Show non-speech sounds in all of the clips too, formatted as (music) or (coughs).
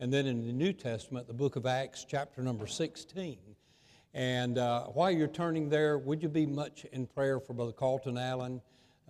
and then in the New Testament, the book of Acts, chapter number 16. And uh, while you're turning there, would you be much in prayer for Brother Carlton Allen?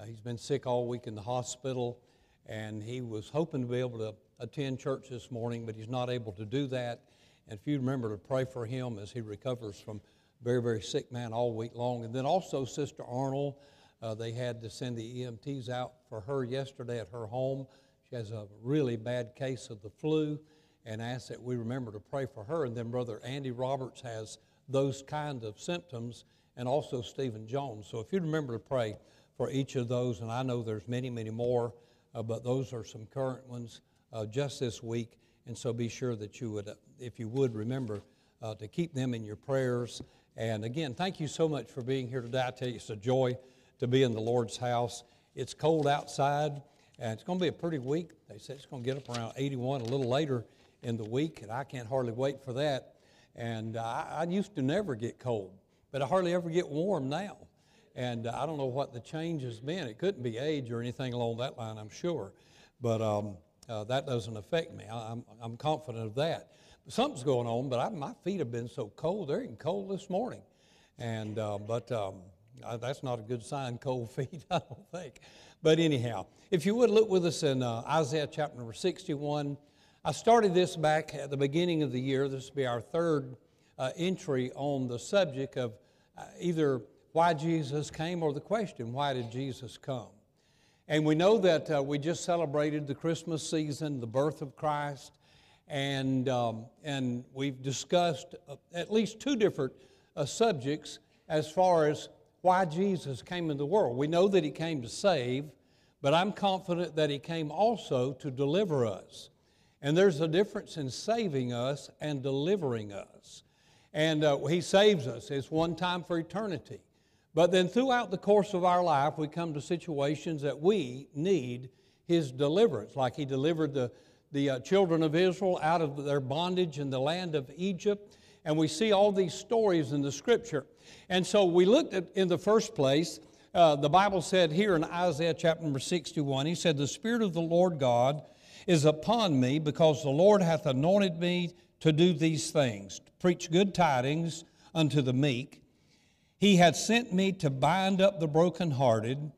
Uh, he's been sick all week in the hospital, and he was hoping to be able to attend church this morning, but he's not able to do that. And if you remember to pray for him as he recovers from very, very sick man all week long. And then also Sister Arnold, uh, they had to send the EMTs out for her yesterday at her home. She has a really bad case of the flu and ask that we remember to pray for her. And then Brother Andy Roberts has those kind of symptoms, and also Stephen Jones. So if you remember to pray for each of those, and I know there's many, many more, uh, but those are some current ones uh, just this week. And so be sure that you would, uh, if you would, remember uh, to keep them in your prayers. And again, thank you so much for being here today. I tell you, it's a joy to be in the Lord's house. It's cold outside, and it's going to be a pretty week. They said it's going to get up around 81 a little later in the week, and I can't hardly wait for that. And I, I, used to never get cold, but I hardly ever get warm now. And I don't know what the change has been. It couldn't be age or anything along that line, I'm sure. But um, uh, that doesn't affect me. I, am I'm, I'm confident of that. Something's going on, but I, my feet have been so cold. They're even cold this morning. And, uh, but um, that's not a good sign, cold (laughs) feet, I don't think. But anyhow, if you would look with us in uh, Isaiah chapter number 61. I started this back at the beginning of the year. This will be our third uh, entry on the subject of uh, either why Jesus came or the question, why did Jesus come? And we know that uh, we just celebrated the Christmas season, the birth of Christ, and, um, and we've discussed uh, at least two different uh, subjects as far as why Jesus came in the world. We know that he came to save, but I'm confident that he came also to deliver us. And there's a difference in saving us and delivering us. And uh, He saves us, it's one time for eternity. But then throughout the course of our life, we come to situations that we need His deliverance, like He delivered the, the uh, children of Israel out of their bondage in the land of Egypt. And we see all these stories in the scripture. And so we looked at, in the first place, uh, the Bible said here in Isaiah chapter number 61, He said, The Spirit of the Lord God is upon me because the Lord hath anointed me to do these things, to preach good tidings unto the meek. He hath sent me to bind up the brokenhearted,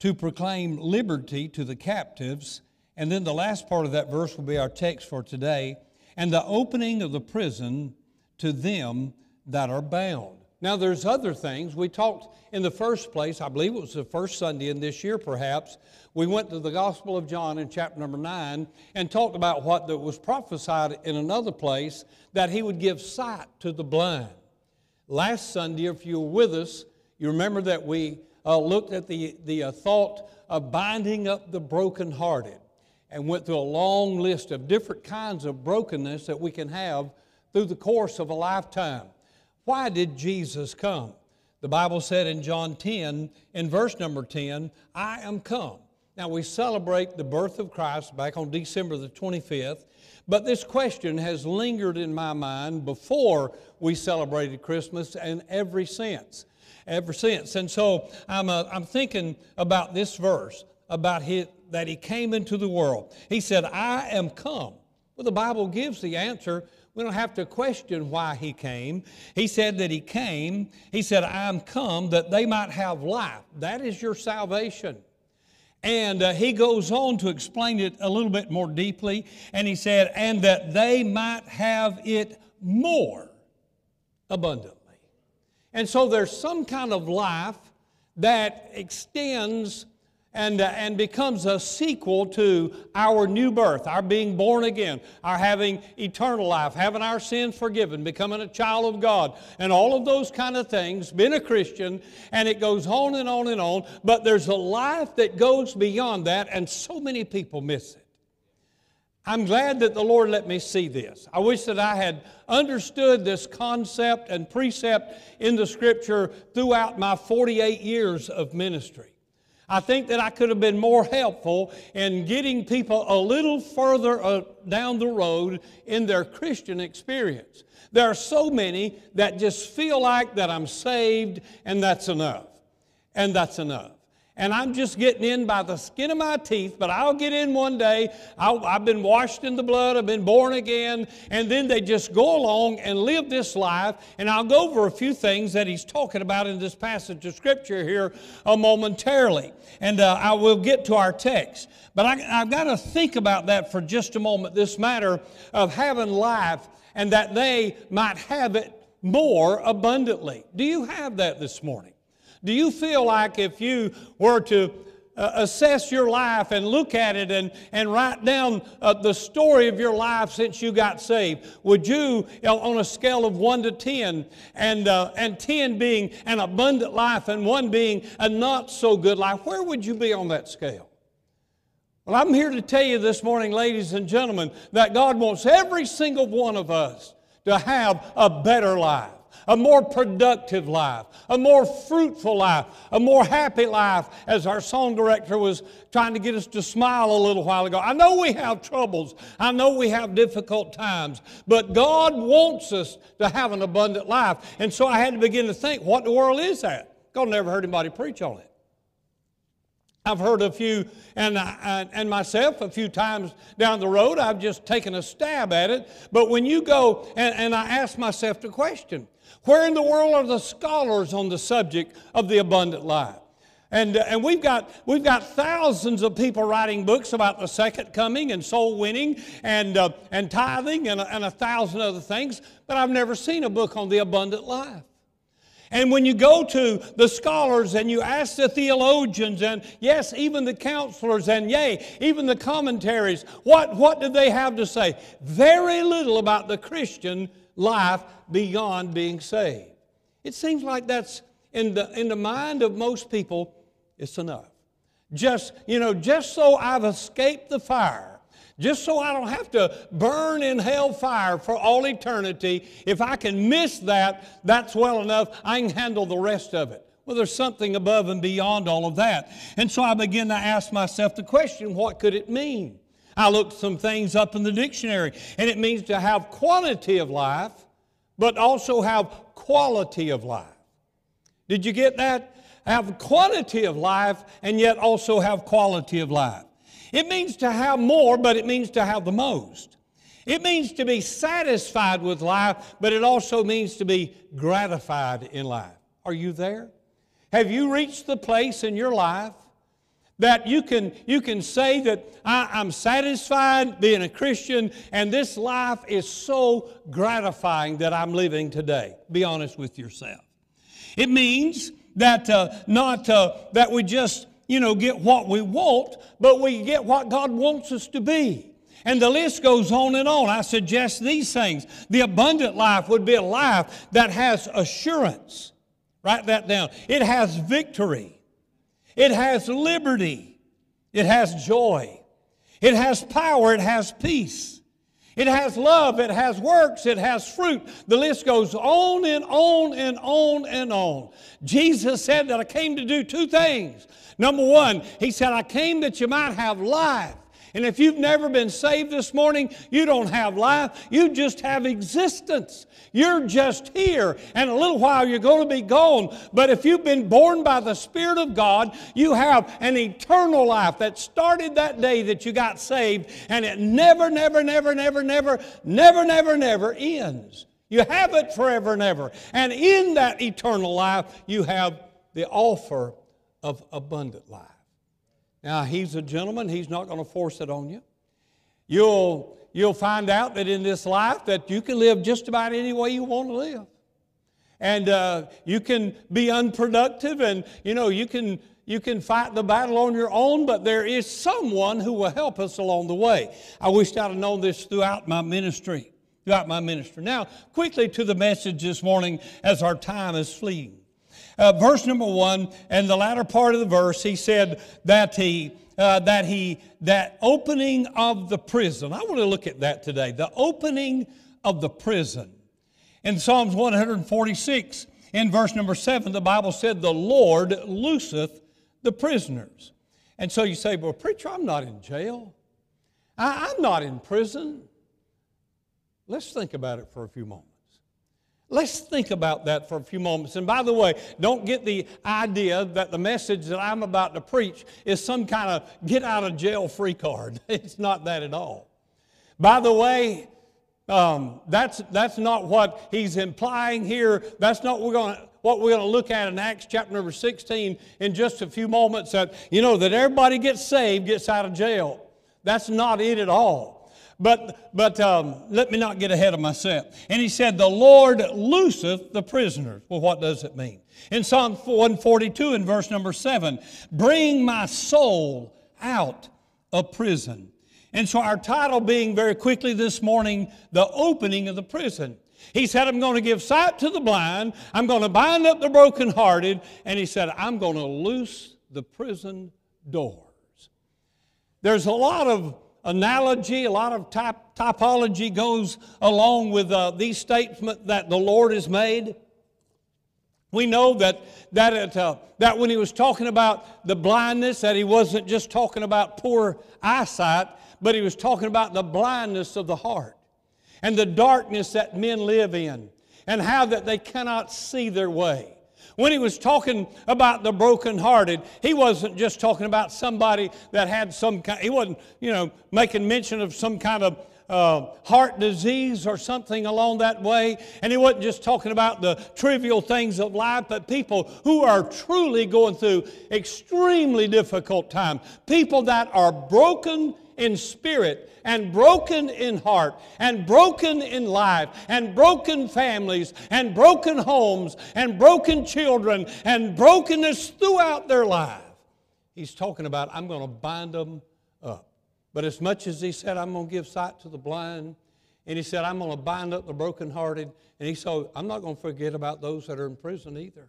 to proclaim liberty to the captives. And then the last part of that verse will be our text for today and the opening of the prison to them that are bound. Now, there's other things. We talked in the first place, I believe it was the first Sunday in this year perhaps, we went to the Gospel of John in chapter number 9 and talked about what that was prophesied in another place that he would give sight to the blind. Last Sunday, if you were with us, you remember that we uh, looked at the, the uh, thought of binding up the brokenhearted and went through a long list of different kinds of brokenness that we can have through the course of a lifetime. Why did Jesus come? The Bible said in John 10, in verse number 10, I am come. Now, we celebrate the birth of Christ back on December the 25th, but this question has lingered in my mind before we celebrated Christmas and ever since. Ever since. And so I'm, uh, I'm thinking about this verse, about his, that he came into the world. He said, I am come. Well, the Bible gives the answer we don't have to question why he came. He said that he came. He said, I'm come that they might have life. That is your salvation. And uh, he goes on to explain it a little bit more deeply. And he said, and that they might have it more abundantly. And so there's some kind of life that extends and, uh, and becomes a sequel to our new birth, our being born again, our having eternal life, having our sins forgiven, becoming a child of God, and all of those kind of things, being a Christian, and it goes on and on and on. But there's a life that goes beyond that, and so many people miss it. I'm glad that the Lord let me see this. I wish that I had understood this concept and precept in the Scripture throughout my 48 years of ministry. I think that I could have been more helpful in getting people a little further uh, down the road in their Christian experience. There are so many that just feel like that I'm saved and that's enough. And that's enough. And I'm just getting in by the skin of my teeth, but I'll get in one day. i have been washed in the blood, I've been born again, and then they just go along and live this life. And I'll go over a few things that he's talking about in this passage of Scripture here uh, momentarily. And uh, I will get to our text. But I, I've got to think about that for just a moment this matter of having life and that they might have it more abundantly. Do you have that this morning? Do you feel like if you were to uh, assess your life and look at it and, and write down uh, the story of your life since you got saved, would you, on a scale of 1 to 10, and, uh, and 10 being an abundant life and 1 being a not so good life, where would you be on that scale? Well, I'm here to tell you this morning, ladies and gentlemen, that God wants every single one of us to have a better life a more productive life, a more fruitful life, a more happy life, as our song director was trying to get us to smile a little while ago. I know we have troubles, I know we have difficult times, but God wants us to have an abundant life. And so I had to begin to think, what the world is that? God never heard anybody preach on it. I've heard a few, and, uh, I, and myself a few times down the road, I've just taken a stab at it. But when you go, and, and I ask myself the question where in the world are the scholars on the subject of the abundant life? And, uh, and we've, got, we've got thousands of people writing books about the second coming and soul winning and, uh, and tithing and, and a thousand other things, but I've never seen a book on the abundant life. And when you go to the scholars and you ask the theologians, and yes, even the counselors, and yea, even the commentaries, what, what did they have to say? Very little about the Christian life beyond being saved. It seems like that's in the, in the mind of most people, it's enough. Just, you know, just so I've escaped the fire, just so I don't have to burn in hell fire for all eternity, if I can miss that, that's well enough. I can handle the rest of it. Well, there's something above and beyond all of that. And so I begin to ask myself the question what could it mean? I looked some things up in the dictionary, and it means to have quantity of life, but also have quality of life. Did you get that? Have quantity of life and yet also have quality of life. It means to have more, but it means to have the most. It means to be satisfied with life, but it also means to be gratified in life. Are you there? Have you reached the place in your life that you can, you can say that I, am satisfied being a Christian and this life is so gratifying that I'm living today. Be honest with yourself. It means that uh, not uh, that we just, you know, get what we want, but we get what God wants us to be. And the list goes on and on. I suggest these things. The abundant life would be a life that has assurance. Write that down. It has victory. It has liberty. It has joy. It has power. It has peace. It has love. It has works. It has fruit. The list goes on and on and on and on. Jesus said that I came to do two things. Number one, He said, I came that you might have life and if you've never been saved this morning, you don't have life, you just have existence. You're just here, and a little while you're going to be gone. But if you've been born by the Spirit of God, you have an eternal life that started that day that you got saved, and it never, never, never, never, never, never, never, never ends. You have it forever and ever. And in that eternal life, you have the offer of abundant life. Now, he's a gentleman. He's not going to force it on you. You'll, you'll find out that in this life that you can live just about any way you want to live. And uh, you can be unproductive and, you know, you can, you can fight the battle on your own, but there is someone who will help us along the way. I wish I'd have known this throughout my ministry. Throughout my ministry. Now, quickly to the message this morning as our time is fleeting uh, verse number one, and the latter part of the verse, he said that he, uh, that he, that opening of the prison. I want to look at that today. The opening of the prison. In Psalms 146, in verse number seven, the Bible said, The Lord looseth the prisoners. And so you say, Well, preacher, I'm not in jail. I, I'm not in prison. Let's think about it for a few moments. Let's think about that for a few moments. And by the way, don't get the idea that the message that I'm about to preach is some kind of get out of jail free card. (laughs) It's not that at all. By the way, um, that's, that's not what he's implying here. That's not what we're to what we're going to look at in Acts chapter number 16 in just a few moments that, you know, that everybody gets saved, gets out of jail. That's not it at all. But, but um, let me not get ahead of myself. And he said, The Lord looseth the prisoners. Well, what does it mean? In Psalm 142, in verse number 7, bring my soul out of prison. And so, our title being very quickly this morning, The Opening of the Prison. He said, I'm going to give sight to the blind, I'm going to bind up the brokenhearted, and he said, I'm going to loose the prison doors. There's a lot of analogy, a lot of type, typology goes along with uh, these statements that the Lord has made. We know that, that, it, uh, that when he was talking about the blindness, that he wasn't just talking about poor eyesight, but he was talking about the blindness of the heart and the darkness that men live in and how that they cannot see their way. When he was talking about the brokenhearted, he wasn't just talking about somebody that had some kind, he wasn't, you know, making mention of some kind of uh, heart disease or something along that way. And he wasn't just talking about the trivial things of life, but people who are truly going through extremely difficult times. People that are broken in spirit and broken in heart and broken in life and broken families and broken homes and broken children and brokenness throughout their life. He's talking about, I'm going to bind them up. But as much as he said, I'm going to give sight to the blind, and he said, I'm going to bind up the brokenhearted, and he said, I'm not going to forget about those that are in prison either.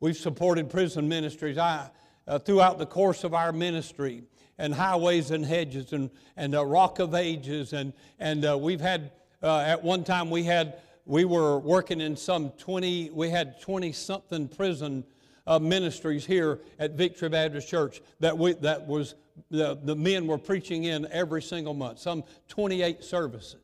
We've supported prison ministries I, uh, throughout the course of our ministry and highways and hedges and, and uh, rock of ages. And, and uh, we've had, uh, at one time, we had, we were working in some 20, we had 20 something prison uh, ministries here at Victory Baptist Church that, we, that was, the, the men were preaching in every single month, some 28 services.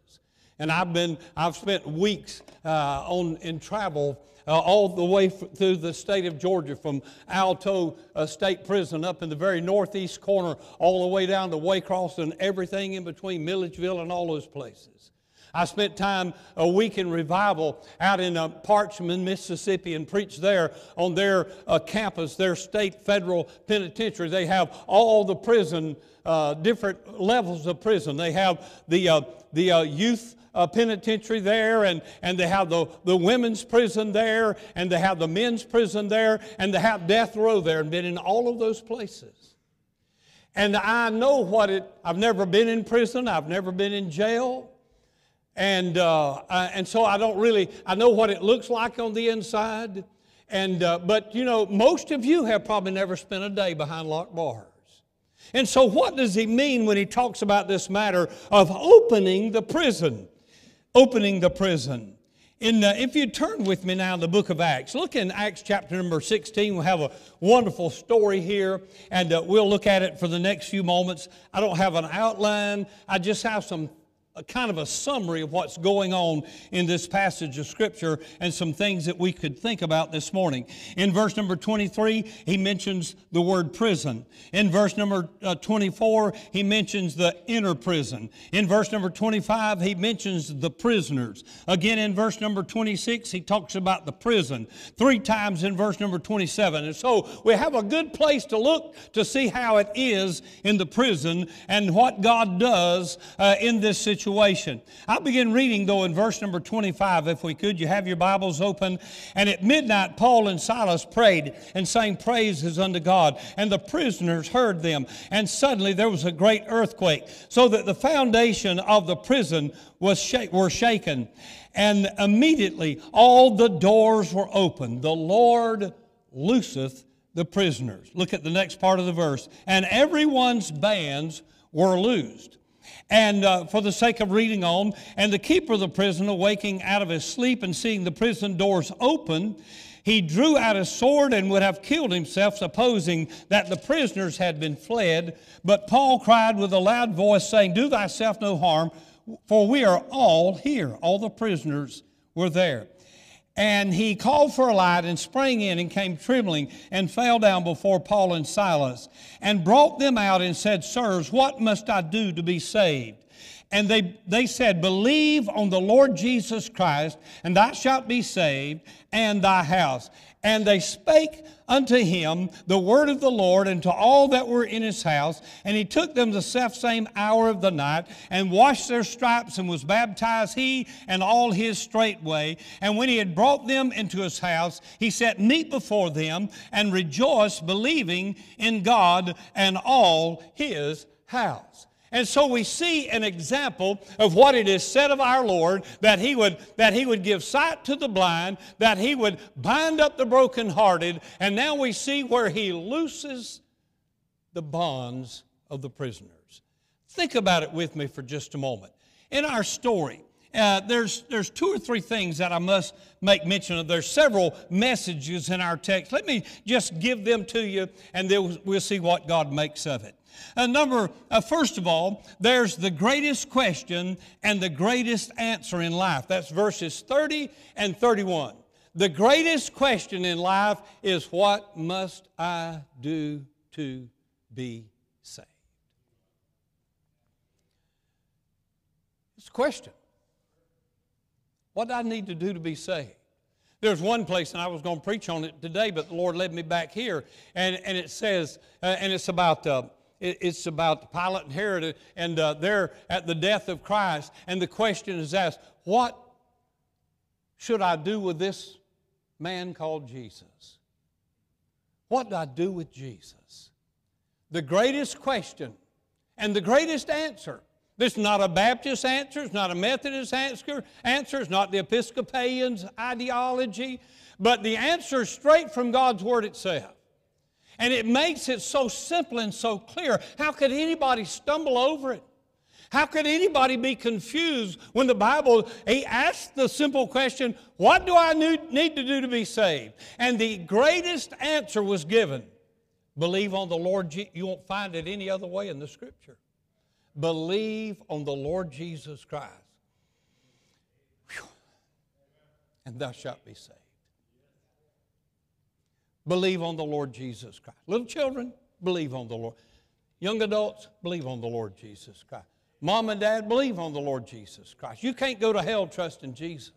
And I've been, I've spent weeks uh, on, in travel uh, all the way f- through the state of Georgia, from Alto uh, State Prison up in the very northeast corner, all the way down to Waycross and everything in between Milledgeville and all those places. I spent time a week in revival out in uh, Parchman, Mississippi, and preached there on their uh, campus, their state federal penitentiary. They have all the prison, uh, different levels of prison. They have the, uh, the uh, youth uh, penitentiary there, and, and they have the, the women's prison there, and they have the men's prison there, and they have death row there, and been in all of those places. And I know what it, I've never been in prison, I've never been in jail. And, uh, I, and so I don't really, I know what it looks like on the inside. And, uh, but you know, most of you have probably never spent a day behind locked bars. And so, what does he mean when he talks about this matter of opening the prison? Opening the prison. In, uh, if you turn with me now in the book of Acts, look in Acts chapter number 16. We'll have a wonderful story here, and uh, we'll look at it for the next few moments. I don't have an outline, I just have some a kind of a summary of what's going on in this passage of Scripture and some things that we could think about this morning. In verse number 23, he mentions the word prison. In verse number uh, 24, he mentions the inner prison. In verse number 25, he mentions the prisoners. Again, in verse number 26, he talks about the prison. Three times in verse number 27. And so we have a good place to look to see how it is in the prison and what God does uh, in this situation situation. I'll begin reading, though, in verse number 25, if we could. You have your Bibles open. And at midnight, Paul and Silas prayed and sang praises unto God. And the prisoners heard them. And suddenly there was a great earthquake, so that the foundation of the prison was sh- were shaken. And immediately all the doors were opened. The Lord looseth the prisoners. Look at the next part of the verse. And everyone's bands were loosed. And uh, for the sake of reading on, and the keeper of the prison, awaking out of his sleep and seeing the prison doors open, he drew out his sword and would have killed himself, supposing that the prisoners had been fled. But Paul cried with a loud voice, saying, Do thyself no harm, for we are all here. All the prisoners were there. And he called for a light and sprang in and came trembling and fell down before Paul and Silas and brought them out and said, Sirs, what must I do to be saved? And they, they said, Believe on the Lord Jesus Christ, and thou shalt be saved, and thy house. And they spake unto him the word of the Lord and to all that were in his house. And he took them the selfsame hour of the night and washed their stripes and was baptized, he and all his straightway. And when he had brought them into his house, he set meat before them and rejoiced, believing in God and all his house. And so we see an example of what it is said of our Lord that he would, that he would give sight to the blind, that he would bind up the brokenhearted, and now we see where he looses the bonds of the prisoners. Think about it with me for just a moment. In our story, uh, there's, there's two or three things that I must make mention of. There's several messages in our text. Let me just give them to you, and then we'll see what God makes of it. Uh, number, uh, first of all, there's the greatest question and the greatest answer in life. That's verses 30 and 31. The greatest question in life is what must I do to be saved? It's a question. What do I need to do to be saved? There's one place, and I was going to preach on it today, but the Lord led me back here, and, and it says, uh, and it's about uh, it's about Pilate and Herod, and uh, they're at the death of Christ. And the question is asked, What should I do with this man called Jesus? What do I do with Jesus? The greatest question and the greatest answer. This is not a Baptist answer, it's not a Methodist answer, answer, it's not the Episcopalian's ideology, but the answer straight from God's Word itself. And it makes it so simple and so clear. How could anybody stumble over it? How could anybody be confused when the Bible, he asked the simple question, What do I need to do to be saved? And the greatest answer was given Believe on the Lord. You won't find it any other way in the Scripture. Believe on the Lord Jesus Christ. Whew. And thou shalt be saved. Believe on the Lord Jesus Christ. Little children, believe on the Lord. Young adults, believe on the Lord Jesus Christ. Mom and dad, believe on the Lord Jesus Christ. You can't go to hell trusting Jesus.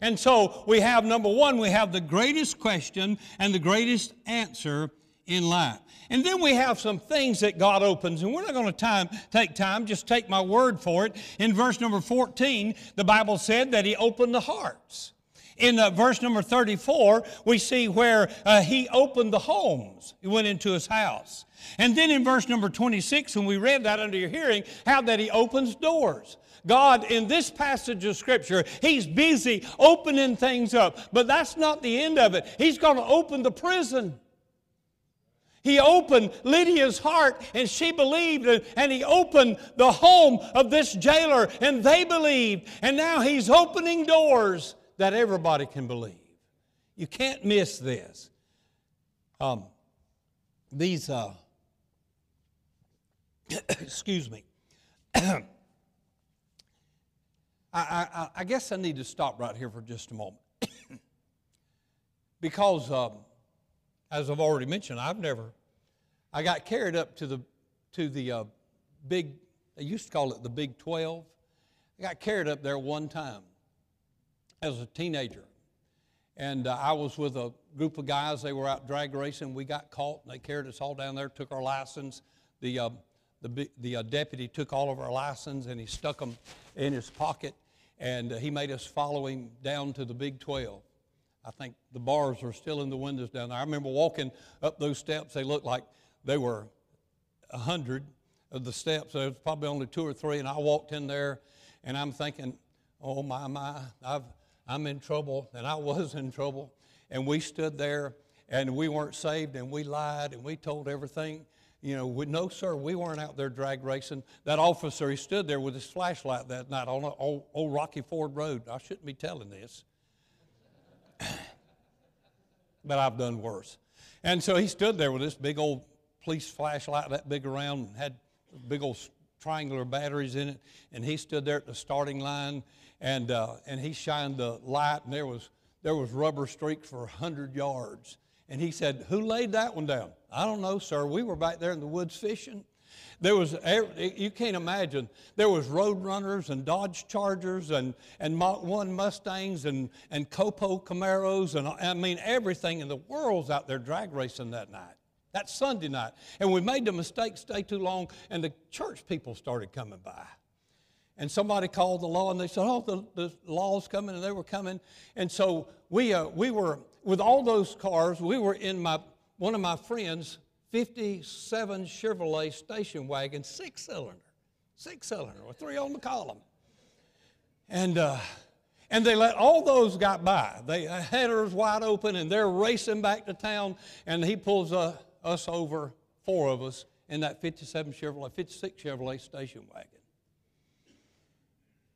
And so we have number one, we have the greatest question and the greatest answer in life. And then we have some things that God opens, and we're not going to time, take time, just take my word for it. In verse number 14, the Bible said that He opened the hearts. In uh, verse number 34, we see where uh, he opened the homes. He went into his house. And then in verse number 26, when we read that under your hearing, how that he opens doors. God, in this passage of Scripture, He's busy opening things up. But that's not the end of it. He's going to open the prison. He opened Lydia's heart and she believed, and He opened the home of this jailer and they believed. And now He's opening doors that everybody can believe. You can't miss this. Um, these, uh, (coughs) excuse me. (coughs) I, I, I, guess I need to stop right here for just a moment. (coughs) because, um, as I've already mentioned, I've never, I got carried up to the, to the uh, big, they used to call it the Big 12. I got carried up there one time as a teenager. And uh, I was with a group of guys. They were out drag racing. We got caught, and they carried us all down there, took our license. The, uh, the, the uh, deputy took all of our license, and he stuck them in his pocket, and uh, he made us follow him down to the Big 12. I think the bars are still in the windows down there. I remember walking up those steps. They looked like they were a hundred of the steps. There was probably only two or three, and I walked in there, and I'm thinking, oh my, my, I've, I'm in trouble, and I was in trouble. And we stood there, and we weren't saved, and we lied, and we told everything. You know, we, no, sir, we weren't out there drag racing. That officer, he stood there with his flashlight that night on old, old Rocky Ford Road. I shouldn't be telling this, (laughs) but I've done worse. And so he stood there with this big old police flashlight, that big around, had big old triangular batteries in it, and he stood there at the starting line, and uh, and he shined the light, and there was there was rubber streaks for hundred yards. And he said, "Who laid that one down?" I don't know, sir. We were back there in the woods fishing. There was, you can't imagine, there was Roadrunners and Dodge Chargers and, and Mach 1 Mustangs and, and COPO Camaros and I mean everything in the world's out there drag racing that night. That Sunday night. And we made the mistake stay too long and the church people started coming by. And somebody called the law and they said, oh, the, the law's coming and they were coming. And so we, uh, we were, with all those cars, we were in my, one of my friends' 57 Chevrolet station wagon, six cylinder, six cylinder, with three on the column. And, uh, and they let all those got by. They headers wide open, and they're racing back to town. And he pulls uh, us over, four of us, in that 57 Chevrolet, 56 Chevrolet station wagon.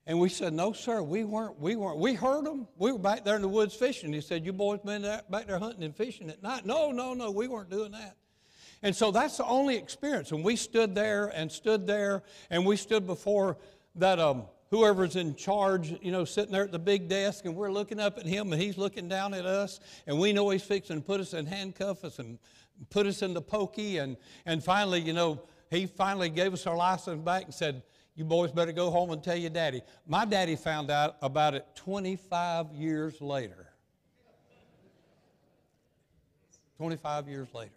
And we said, No, sir, we weren't. We weren't. We heard them. We were back there in the woods fishing. He said, You boys been back there hunting and fishing at night? No, no, no, we weren't doing that. And so that's the only experience. And we stood there and stood there, and we stood before that um, whoever's in charge, you know, sitting there at the big desk, and we're looking up at him, and he's looking down at us, and we know he's fixing to put us in handcuffs and put us in the pokey. And, and finally, you know, he finally gave us our license back and said, You boys better go home and tell your daddy. My daddy found out about it 25 years later. 25 years later.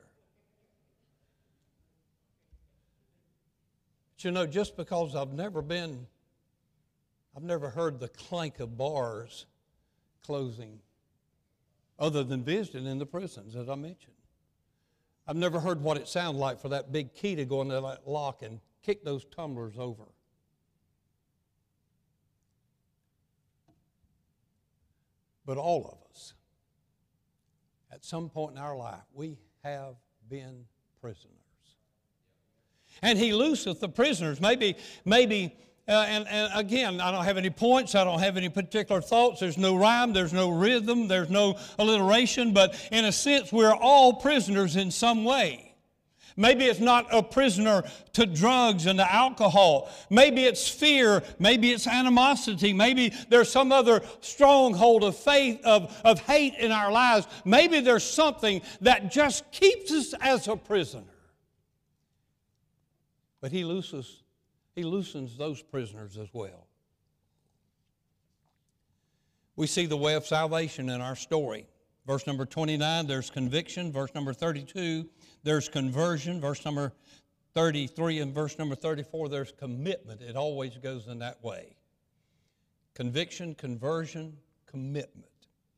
But you know, just because I've never been, I've never heard the clank of bars closing, other than visiting in the prisons, as I mentioned. I've never heard what it sounded like for that big key to go into that lock and kick those tumblers over. But all of us, at some point in our life, we have been prisoners and he looseth the prisoners. Maybe, maybe, uh, and, and again, I don't have any points, I don't have any particular thoughts. There's no rhyme, there's no rhythm, there's no alliteration, but in a sense, we're all prisoners in some way. Maybe it's not a prisoner to drugs and to alcohol. Maybe it's fear. Maybe it's animosity. Maybe there's some other stronghold of faith, of, of hate in our lives. Maybe there's something that just keeps us as a prisoner. But he looses, he loosens those prisoners as well. We see the way of salvation in our story. Verse number 29, there's conviction. Verse number 32, there's conversion. Verse number 33 and verse number 34, there's commitment. It always goes in that way. Conviction, conversion, commitment.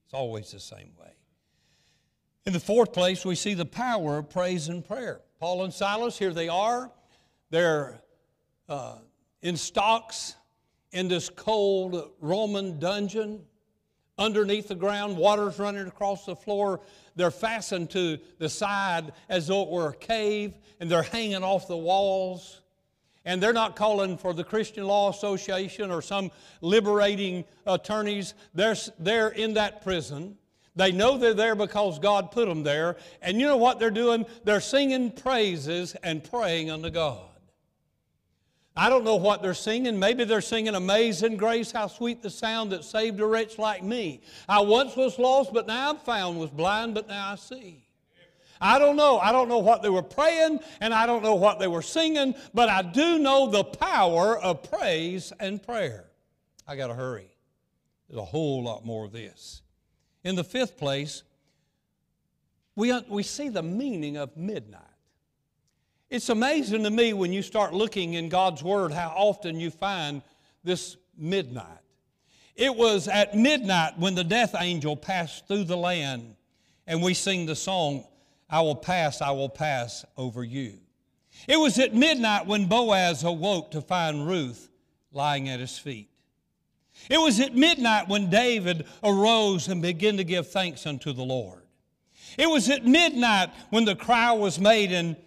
It's always the same way. In the fourth place, we see the power of praise and prayer. Paul and Silas, here they are. They're uh, in stocks in this cold Roman dungeon. Underneath the ground, water's running across the floor. They're fastened to the side as though it were a cave, and they're hanging off the walls. And they're not calling for the Christian Law Association or some liberating attorneys. They're, they're in that prison. They know they're there because God put them there. And you know what they're doing? They're singing praises and praying unto God. I don't know what they're singing. Maybe they're singing Amazing Grace, how sweet the sound that saved a wretch like me. I once was lost, but now I'm found, was blind, but now I see. I don't know. I don't know what they were praying, and I don't know what they were singing, but I do know the power of praise and prayer. I got to hurry. There's a whole lot more of this. In the fifth place, we, we see the meaning of midnight. It's amazing to me when you start looking in God's Word how often you find this midnight. It was at midnight when the death angel passed through the land, and we sing the song, I will pass, I will pass over you. It was at midnight when Boaz awoke to find Ruth lying at his feet. It was at midnight when David arose and began to give thanks unto the Lord. It was at midnight when the cry was made in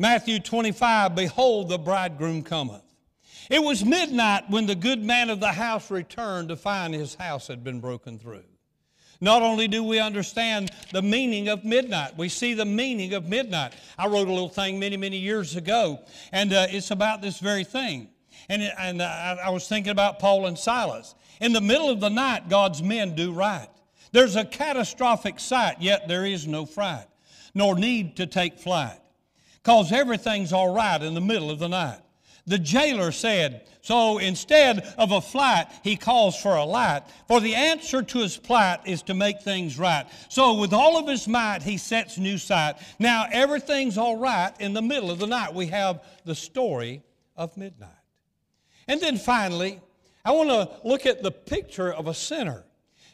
Matthew 25, Behold, the bridegroom cometh. It was midnight when the good man of the house returned to find his house had been broken through. Not only do we understand the meaning of midnight, we see the meaning of midnight. I wrote a little thing many, many years ago, and uh, it's about this very thing. And, and uh, I was thinking about Paul and Silas. In the middle of the night, God's men do right. There's a catastrophic sight, yet there is no fright, nor need to take flight, because everything's all right in the middle of the night. The jailer said, so instead of a flight, he calls for a light. For the answer to his plight is to make things right. So with all of his might, he sets new sight. Now everything's all right in the middle of the night. We have the story of midnight. And then finally, I want to look at the picture of a sinner.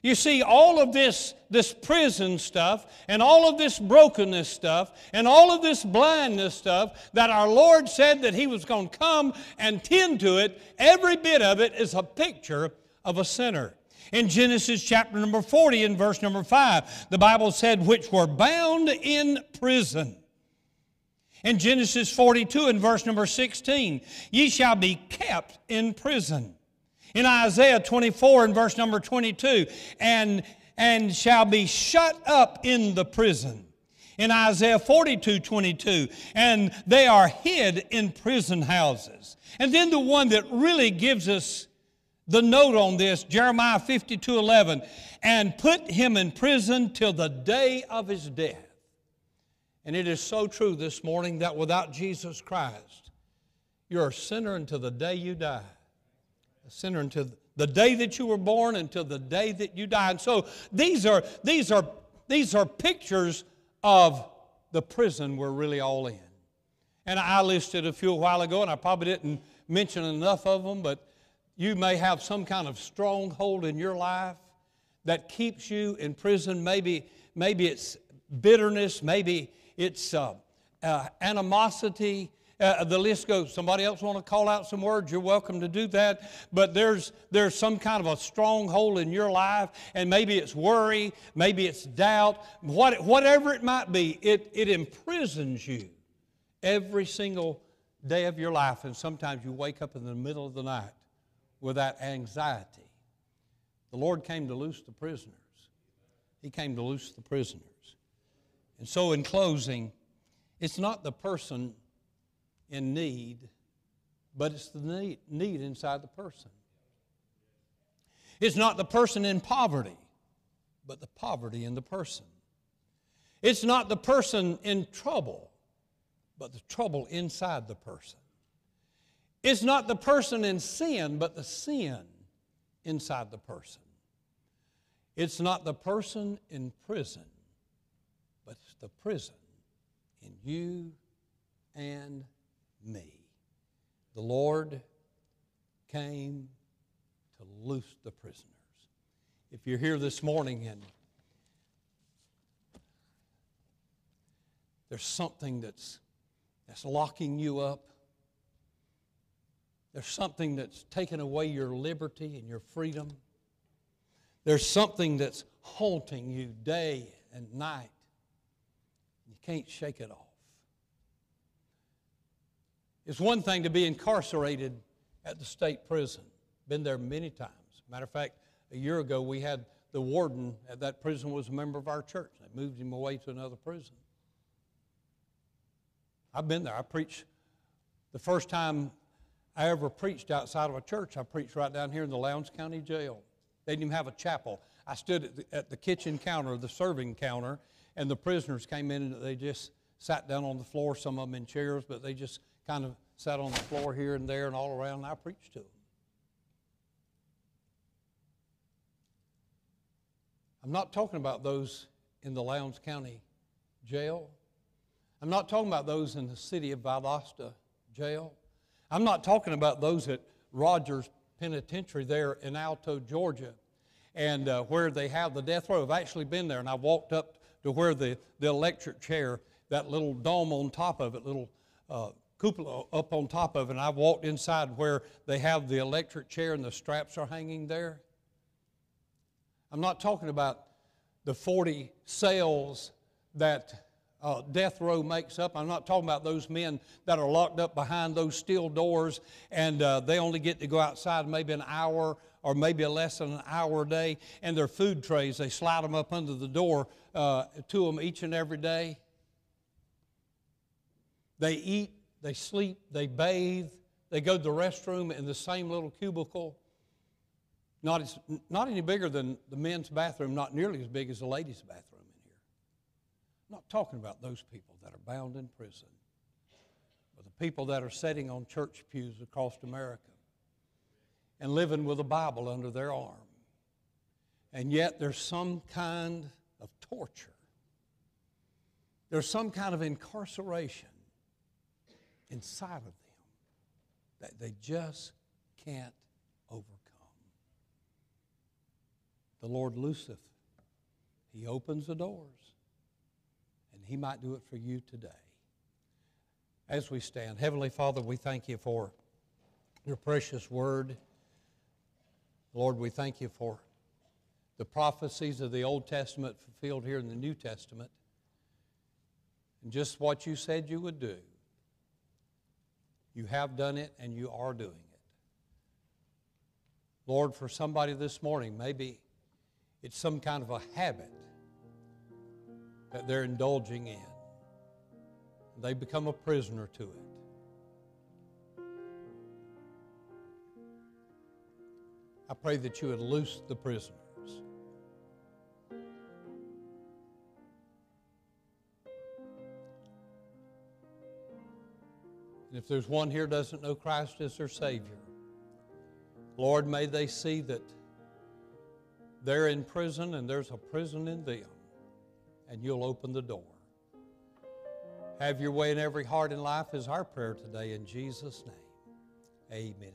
You see, all of this, this prison stuff and all of this brokenness stuff and all of this blindness stuff that our Lord said that He was going to come and tend to it, every bit of it is a picture of a sinner. In Genesis chapter number 40 and verse number 5, the Bible said, which were bound in prison. In Genesis 42 and verse number 16, ye shall be kept in prison in Isaiah 24 and verse number 22, and, and shall be shut up in the prison. In Isaiah 42, 22, and they are hid in prison houses. And then the one that really gives us the note on this, Jeremiah 52, 11, and put him in prison till the day of his death. And it is so true this morning that without Jesus Christ, you're a sinner until the day you die a sinner until the day that you were born until the day that you died. So these are, these are, these are pictures of the prison we're really all in. And I listed a few a while ago, and I probably didn't mention enough of them, but you may have some kind of stronghold in your life that keeps you in prison. Maybe, maybe it's bitterness, maybe it's uh, uh, animosity, uh, the list goes. Somebody else want to call out some words? You're welcome to do that. But there's there's some kind of a stronghold in your life, and maybe it's worry, maybe it's doubt, what, whatever it might be. It it imprisons you every single day of your life, and sometimes you wake up in the middle of the night with that anxiety. The Lord came to loose the prisoners. He came to loose the prisoners. And so, in closing, it's not the person in need, but it's the need, need inside the person. It's not the person in poverty, but the poverty in the person. It's not the person in trouble, but the trouble inside the person. It's not the person in sin, but the sin inside the person. It's not the person in prison, but it's the prison in you and me. The Lord came to loose the prisoners. If you're here this morning and there's something that's, that's locking you up, there's something that's taken away your liberty and your freedom, there's something that's haunting you day and night, you can't shake it off. It's one thing to be incarcerated at the state prison. Been there many times. Matter of fact, a year ago we had the warden at that prison was a member of our church. They moved him away to another prison. I've been there. I preached the first time I ever preached outside of a church. I preached right down here in the Lowndes County Jail. They didn't even have a chapel. I stood at the, at the kitchen counter, the serving counter, and the prisoners came in and they just sat down on the floor, some of them in chairs, but they just kind of sat on the floor here and there and all around, and I preached to them. I'm not talking about those in the Lowndes County jail. I'm not talking about those in the city of Valdosta jail. I'm not talking about those at Rogers Penitentiary there in Alto, Georgia, and uh, where they have the death row. I've actually been there, and I walked up to where the, the electric chair, that little dome on top of it, little uh, cupola up on top of it, and I walked inside where they have the electric chair and the straps are hanging there. I'm not talking about the 40 cells that uh, death row makes up. I'm not talking about those men that are locked up behind those steel doors and uh, they only get to go outside maybe an hour or maybe less than an hour a day. And their food trays, they slide them up under the door uh, to them each and every day. They eat, they sleep, they bathe, they go to the restroom in the same little cubicle. Not, as, not any bigger than the men's bathroom, not nearly as big as the ladies' bathroom in here. I'm not talking about those people that are bound in prison, but the people that are sitting on church pews across America and living with a Bible under their arm. And yet there's some kind of torture, there's some kind of incarceration inside of them that they just can't overcome. The Lord looseth, He opens the doors, and He might do it for you today. As we stand, Heavenly Father, we thank you for your precious word. Lord, we thank you for the prophecies of the Old Testament fulfilled here in the New Testament, and just what you said you would do. You have done it and you are doing it. Lord, for somebody this morning, maybe it's some kind of a habit that they're indulging in. They become a prisoner to it. I pray that you would loose the prisoners. And if there's one here doesn't know Christ as their Savior, Lord, may they see that they're in prison and there's a prison in them, and you'll open the door. Have your way in every heart and life is our prayer today in Jesus' name. Amen.